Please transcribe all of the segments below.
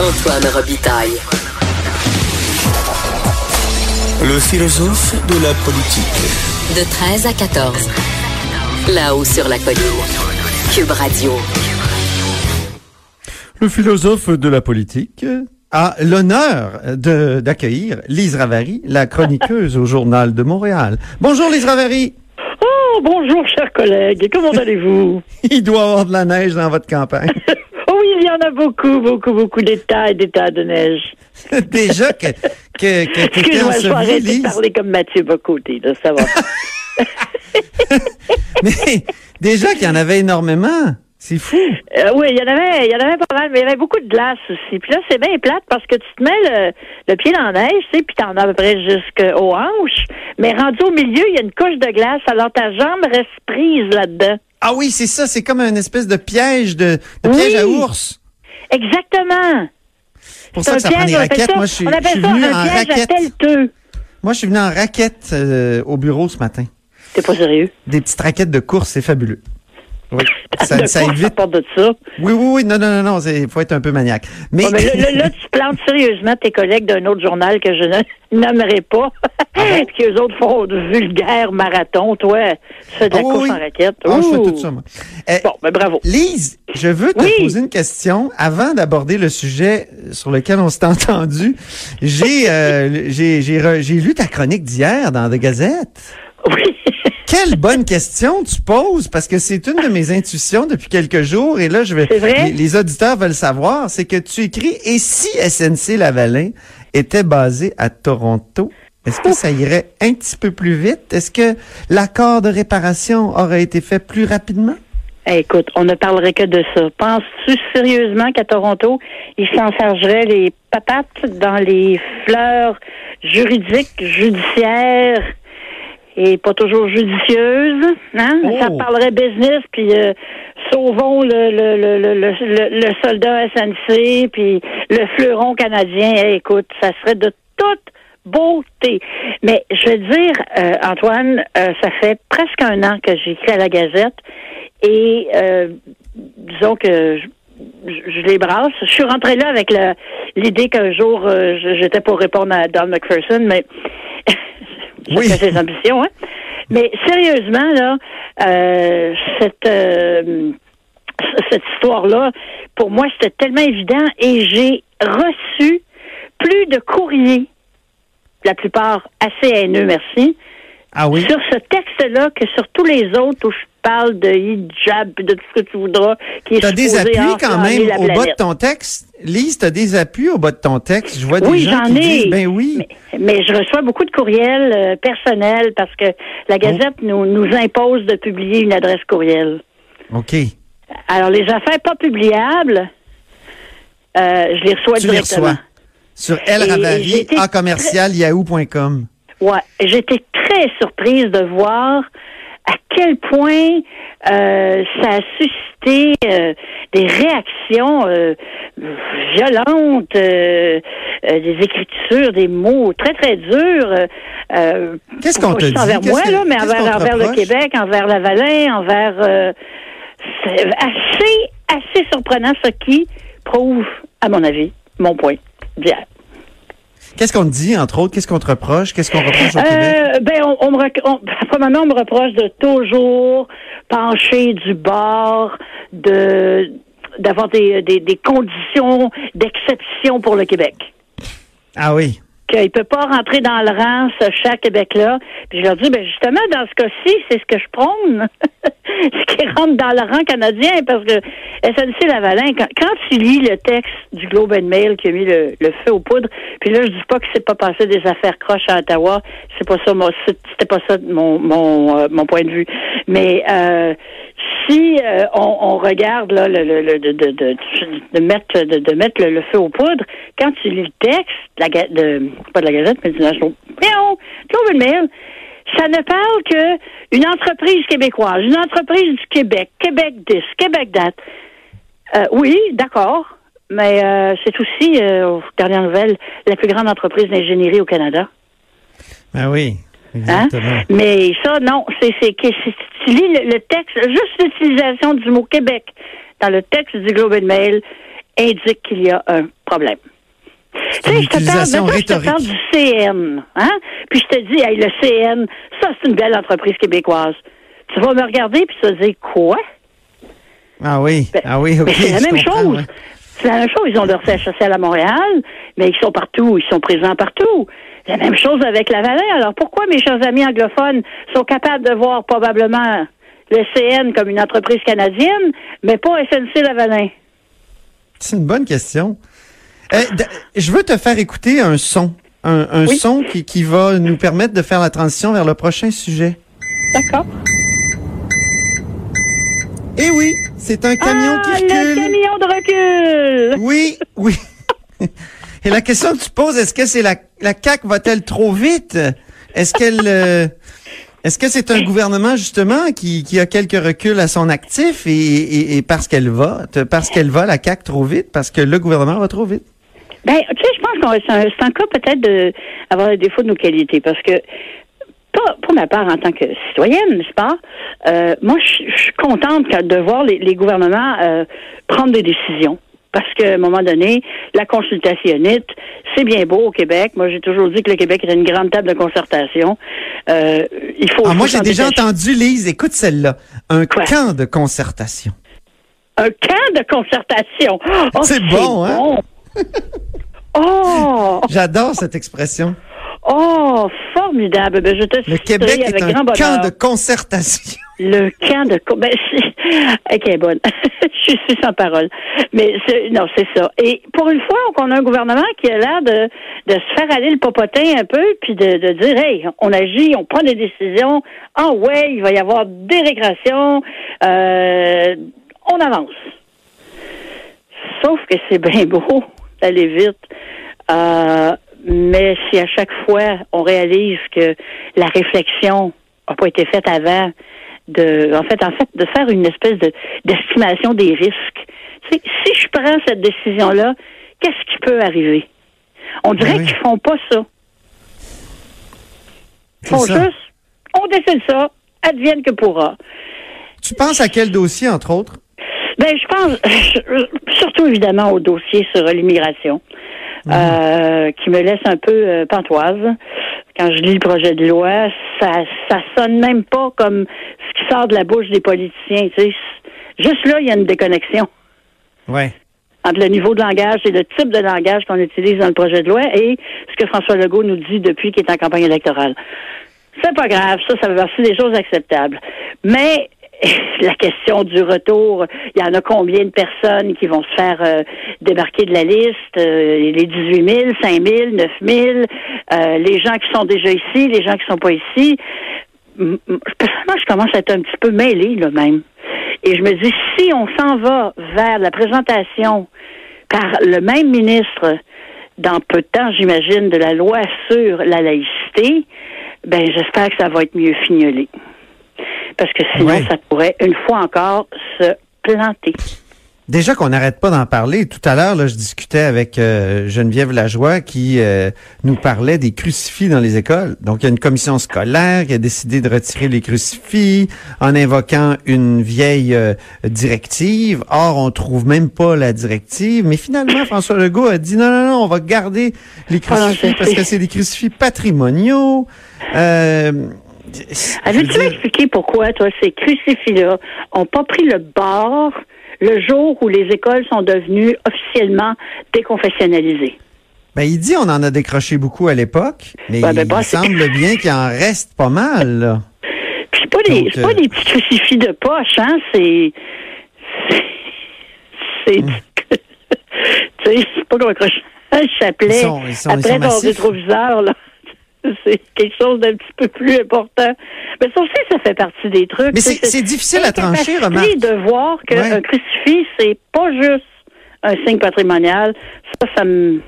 Antoine Robitaille. Le philosophe de la politique. De 13 à 14. Là-haut sur la colline. Cube Radio. Le philosophe de la politique a l'honneur de- d'accueillir Lise Ravary, la chroniqueuse au Journal de Montréal. Bonjour Lise Ravary. Oh, bonjour, chers collègues. Comment allez-vous? Il doit y avoir de la neige dans votre campagne. Oh oui, il y en a beaucoup, beaucoup, beaucoup d'états et d'états de neige. Déjà que, que, que Excuse-moi, je vais arrêter de parler comme Mathieu Bocoté, là, ça va. Mais déjà qu'il y en avait énormément. C'est fou. Euh, oui, il y en avait, il y en avait pas mal, mais il y avait beaucoup de glace aussi. Puis là, c'est bien plate parce que tu te mets le, le pied dans la neige, tu sais, puis t'en as à peu près jusqu'aux hanches. Mais rendu au milieu, il y a une couche de glace, alors ta jambe reste prise là-dedans. Ah oui, c'est ça. C'est comme une espèce de piège de, de Oui. piège à ours. Exactement. Pour ça que ça prend piège, des on appelle raquettes. ça- Moi, je suis, on je appelle suis ça venu un en piège à raquette. pelleteux. Moi, je suis venu en raquette euh, au bureau ce matin. T'es pas sérieux? Des petites raquettes de course, c'est fabuleux. Oui, de ça, ça quoi ça évite. de ça? Oui, oui, oui, non, non, non, non, il faut être un peu maniaque. Mais, mais là, là, tu plantes sérieusement tes collègues d'un autre journal que je ne nommerai pas, Ah puis qu'eux autres font de vulgaires marathons. Toi, tu fais de la Ah course oui. en raquette. Ah, je fais tout ça, moi. Eh, Bon, ben bravo. Lise, je veux te Oui. poser une question avant d'aborder le sujet sur lequel on s'est entendu. J'ai euh, j'ai j'ai re- j'ai lu ta chronique d'hier dans The Gazette. Oui. Quelle bonne question tu poses parce que c'est une de mes intuitions depuis quelques jours et là je vais vrai? les, les auditeurs veulent savoir c'est que tu écris et si SNC Lavalin était basé à Toronto? Est-ce que ça irait un petit peu plus vite? Est-ce que l'accord de réparation aurait été fait plus rapidement Eh, Écoute, on ne parlerait que de ça. Penses-tu sérieusement qu'à Toronto, ils s'en chargeraient les patates dans les fleurs juridiques, judiciaires et pas toujours judicieuses? Hein? Oh. Ça parlerait business, puis euh, sauvons le, le, le, le, le, soldat SNC, puis le fleuron canadien. Eh, écoute, ça serait de toute beauté. Mais je veux dire, euh, Antoine, euh, ça fait presque un an que j'ai écrit à la Gazette et euh, disons que je, je- je les brasse. Je suis rentrée là avec l'idée qu'un jour euh, j'étais pour répondre à Don McPherson, mais Oui. ses ambitions, hein. Mais sérieusement, là, euh, cette euh, cette histoire-là, pour moi, c'était tellement évident et j'ai reçu plus de courriers, la plupart assez haineux, merci, Ah oui? Sur ce texte-là que sur tous les autres où je parle de hijab de tout ce que tu voudras, qui est T'as des appuis quand même au bas de ton texte? Lise, t'as des appuis au bas de ton texte? Je vois des Oui, gens qui ai. disent, ben oui. Mais, mais je reçois beaucoup de courriels euh, personnels parce que la Gazette Oh. nous, nous impose de publier une adresse courriel. OK. Alors, les affaires pas publiables, euh, je les reçois Tu les directement. reçois. Sur commercial, yahoo.com. Ouais, j'étais très surprise de voir à quel point euh, ça a suscité euh, des réactions euh, violentes, des écritures, des mots très très durs. Qu'est-ce qu'on pas te juste dit? envers moi que- là, mais envers, envers le? Québec, envers Lavalin, envers. euh, c'est assez assez surprenant, ce qui prouve, à mon avis, mon point d'hier. Qu'est-ce qu'on te dit, entre autres? Qu'est-ce qu'on te reproche? Qu'est-ce qu'on reproche au Québec? Euh, ben, on, on me, on, premièrement, on me reproche de toujours pencher du bord, de d'avoir des, des, des conditions d'exception pour le Québec. Ah oui. Qu'il ne peut pas rentrer dans le rang, ce chat Québec-là. Puis je leur dis, ben justement, dans ce cas-ci, c'est ce que je prône. ce qui rentre dans le rang canadien, parce que SNC Lavalin, quand, quand tu lis le texte du Globe and Mail qui a mis le, feu aux poudres, puis là, je dis pas que c'est pas passé des affaires croches à Ottawa, c'est pas ça, c'était pas ça mon, mon, euh, mon point de vue. Mais euh, si euh, on, on regarde là, le, le, le- de, de, de, de mettre de, de mettre le, feu aux poudres, quand tu lis le texte, de la, de, pas de la Gazette, mais du National, Miaou, Globe and Mail, ça ne parle que une entreprise québécoise, une entreprise du Québec, Québec 10, Québec date. Euh, oui, d'accord, mais euh, c'est aussi, euh, aux dernières nouvelles, la plus grande entreprise d'ingénierie au Canada. Ben oui, Hein? Mais ça, non, c'est que si tu lis le, le texte, juste l'utilisation du mot Québec dans le texte du Globe and Mail indique qu'il y a un problème. Tu sais, je te parle, je te parle du CN, hein? Puis je te dis, hey, le CN, ça, c'est une belle entreprise québécoise. Tu vas me regarder puis tu vas dire quoi? Ah oui, Ben, ah oui, ok. mais c'est la même chose. ouais. C'est la même chose. Ils ont leur siège social à Montréal, mais ils sont partout. Ils sont présents partout. La même chose avec la Valais. Alors pourquoi mes chers amis anglophones sont capables de voir probablement le CN comme une entreprise canadienne, mais pas SNC Lavalin? C'est une bonne question. Euh, d- je veux te faire écouter un son. Un, un Oui. son qui, qui va nous permettre de faire la transition vers le prochain sujet. D'accord. Eh oui, c'est un camion ah, qui le recule. camion de recul! Oui, oui. Et la question que tu poses, est-ce que c'est la, la CAQ va-t-elle trop vite? Est-ce qu'elle... euh, est-ce que c'est un gouvernement, justement, qui, qui a quelques reculs à son actif et, et, et parce qu'elle va, parce qu'elle va, la CAQ, trop vite, parce que le gouvernement va trop vite? Ben, tu sais, je pense que c'est un, cas peut-être d'avoir les défauts de nos qualités, parce que pas pour ma part en tant que citoyenne, n'est-ce pas? Euh, moi, je suis contente de voir les, les gouvernements euh, prendre des décisions. Parce qu'à un moment donné, la consultationnite, c'est bien beau au Québec. Moi, j'ai toujours dit que le Québec était une grande table de concertation. Euh, il faut. Ah, moi, j'ai déjà entendu, Lise, écoute celle-là. Un Quoi? camp de concertation. Un camp de concertation? Oh, C'est bon, hein? bon. Oh! J'adore cette expression. Oh, formidable. Ben, je te Le Québec est avec un grand camp de concertation. Le camp de... Ben, c'est... OK, bonne. je suis sans parole. Mais c'est- non, c'est ça. Et pour une fois qu'on a un gouvernement qui a l'air de, de se faire aller le popotin un peu, puis de, de dire, hey, on agit, on prend des décisions. Ah ouais, il va y avoir des régressions. Euh, on avance. Sauf que c'est bien beau d'aller vite. Euh, mais si à chaque fois on réalise que la réflexion n'a pas été faite avant, de, en fait, en fait, de faire une espèce de d'estimation des risques. Tu sais, si je prends cette décision-là, qu'est-ce qui peut arriver? On dirait Ben oui. qu'ils font pas ça. Ils font ça. juste, on décide ça, advienne que pourra. Tu penses à quel dossier, entre autres? Ben, je pense surtout évidemment au dossier sur l'immigration, euh, qui me laisse un peu euh, pantoise. Quand je lis le projet de loi, ça ça sonne même pas comme ce qui sort de la bouche des politiciens. Tu sais. Juste là, il y a une déconnexion Ouais. entre le niveau de langage et le type de langage qu'on utilise dans le projet de loi et ce que François Legault nous dit depuis qu'il est en campagne électorale. C'est pas grave, ça, ça fait partie des choses acceptables. Mais la question du retour, il y en a combien de personnes qui vont se faire euh, débarquer de la liste? Euh, les 18 000, 5 000, 9 000, euh, les gens qui sont déjà ici, les gens qui sont pas ici. Personnellement, je commence à être un petit peu mêlée, là, même. Et je me dis, si on s'en va vers la présentation par le même ministre dans peu de temps, j'imagine, de la loi sur la laïcité, ben j'espère que ça va être mieux fignolé. Parce que sinon, Ouais. ça pourrait, une fois encore, se planter. Déjà qu'on n'arrête pas d'en parler. Tout à l'heure, là, je discutais avec euh, Geneviève Lajoie qui euh, nous parlait des crucifix dans les écoles. Donc, il y a une commission scolaire qui a décidé de retirer les crucifix en invoquant une vieille euh, directive. Or, on trouve même pas la directive. Mais finalement, François Legault a dit non, non, non, on va garder les Ah crucifix parce que c'est des crucifix patrimoniaux. Euh, veux Veux-tu dire- m'expliquer pourquoi, toi, ces crucifix-là ont pas pris le bord le jour où les écoles sont devenues officiellement déconfessionnalisées? Ben, il dit on en a décroché beaucoup à l'époque, mais Ouais, ben, il c'est- semble bien qu'il en reste pas mal. Là. Puis c'est pas des, Donc, c'est pas euh, des petits crucifix de poche, hein, c'est, c'est, c'est, Hmm. tu sais, c'est pas comme un chapelet Ils sont- ils sont- ils après sont ton massifs. rétroviseur, là. C'est quelque chose d'un petit peu plus important. Mais ça aussi, ça fait partie des trucs. Mais c'est difficile à trancher, remarque. de voir qu'un Ouais. crucifix, c'est pas juste un signe patrimonial. Ça, ça me...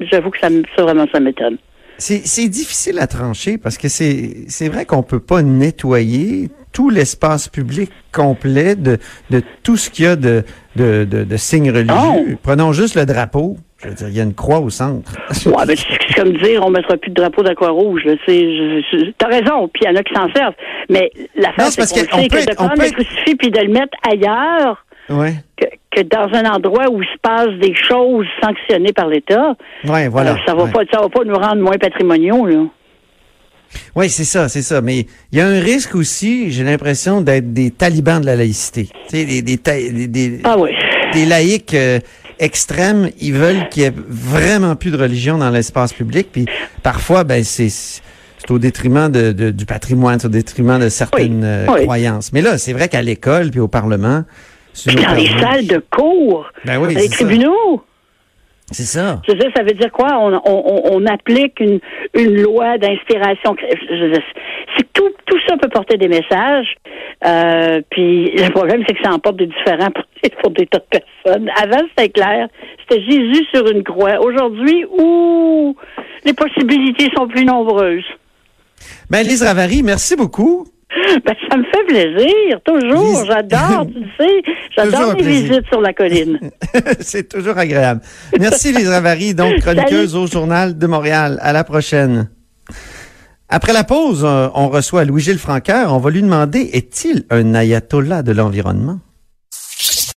J'avoue que ça, me, ça vraiment, ça m'étonne. C'est difficile à trancher parce que c'est c'est vrai qu'on peut pas nettoyer tout l'espace public complet de, de tout ce qu'il y a de, de, de, de signes religieux. Non. Prenons juste le drapeau. Je veux dire, il y a une croix au centre. Ouais, mais c'est comme dire, on mettra plus de drapeau je- je- t'as raison, puis il y en a qui s'en servent. Mais l'affaire, Non, c'est qu'on sait que de être- prendre le crucifix puis de le mettre ailleurs ouais. que, que dans un endroit où il se passe des choses sanctionnées par l'État, Ouais, voilà. euh, ça va Ouais. pas, ça va pas nous rendre moins patrimoniaux, là. Oui, c'est ça, c'est ça. Mais il y a un risque aussi, j'ai l'impression, d'être des talibans de la laïcité. Tu sais, des, des, ta- des, des, Ah oui. des laïcs euh, extrêmes, ils veulent qu'il y ait vraiment plus de religion dans l'espace public. Puis parfois, ben c'est c'est au détriment de, de- du patrimoine, c'est au détriment de certaines Oui, euh, oui. croyances. Mais là, c'est vrai qu'à l'école puis au Parlement, c'est Puis dans les salles de cours, Ben oui, dans les tribunaux. C'est ça. Je veux dire, ça veut dire quoi? On, on, on- on applique une, une loi d'inspiration. Je veux dire, C'est tout, tout ça peut porter des messages. Euh, puis le problème, c'est que ça emporte des différents pour, pour des tas de personnes. Avant, c'était clair. C'était Jésus sur une croix. Aujourd'hui, où les possibilités sont plus nombreuses. Ben, Lise Ravary, merci beaucoup. Ben, ça me fait plaisir, toujours. J'adore, tu sais. J'adore les visites sur la colline. c'est toujours agréable. Merci, Lise Ravary, donc chroniqueuse au Journal de Montréal. À la prochaine. Après la pause, euh, on reçoit Louis-Gilles Francaire. On va lui demander, est-il un ayatollah de l'environnement?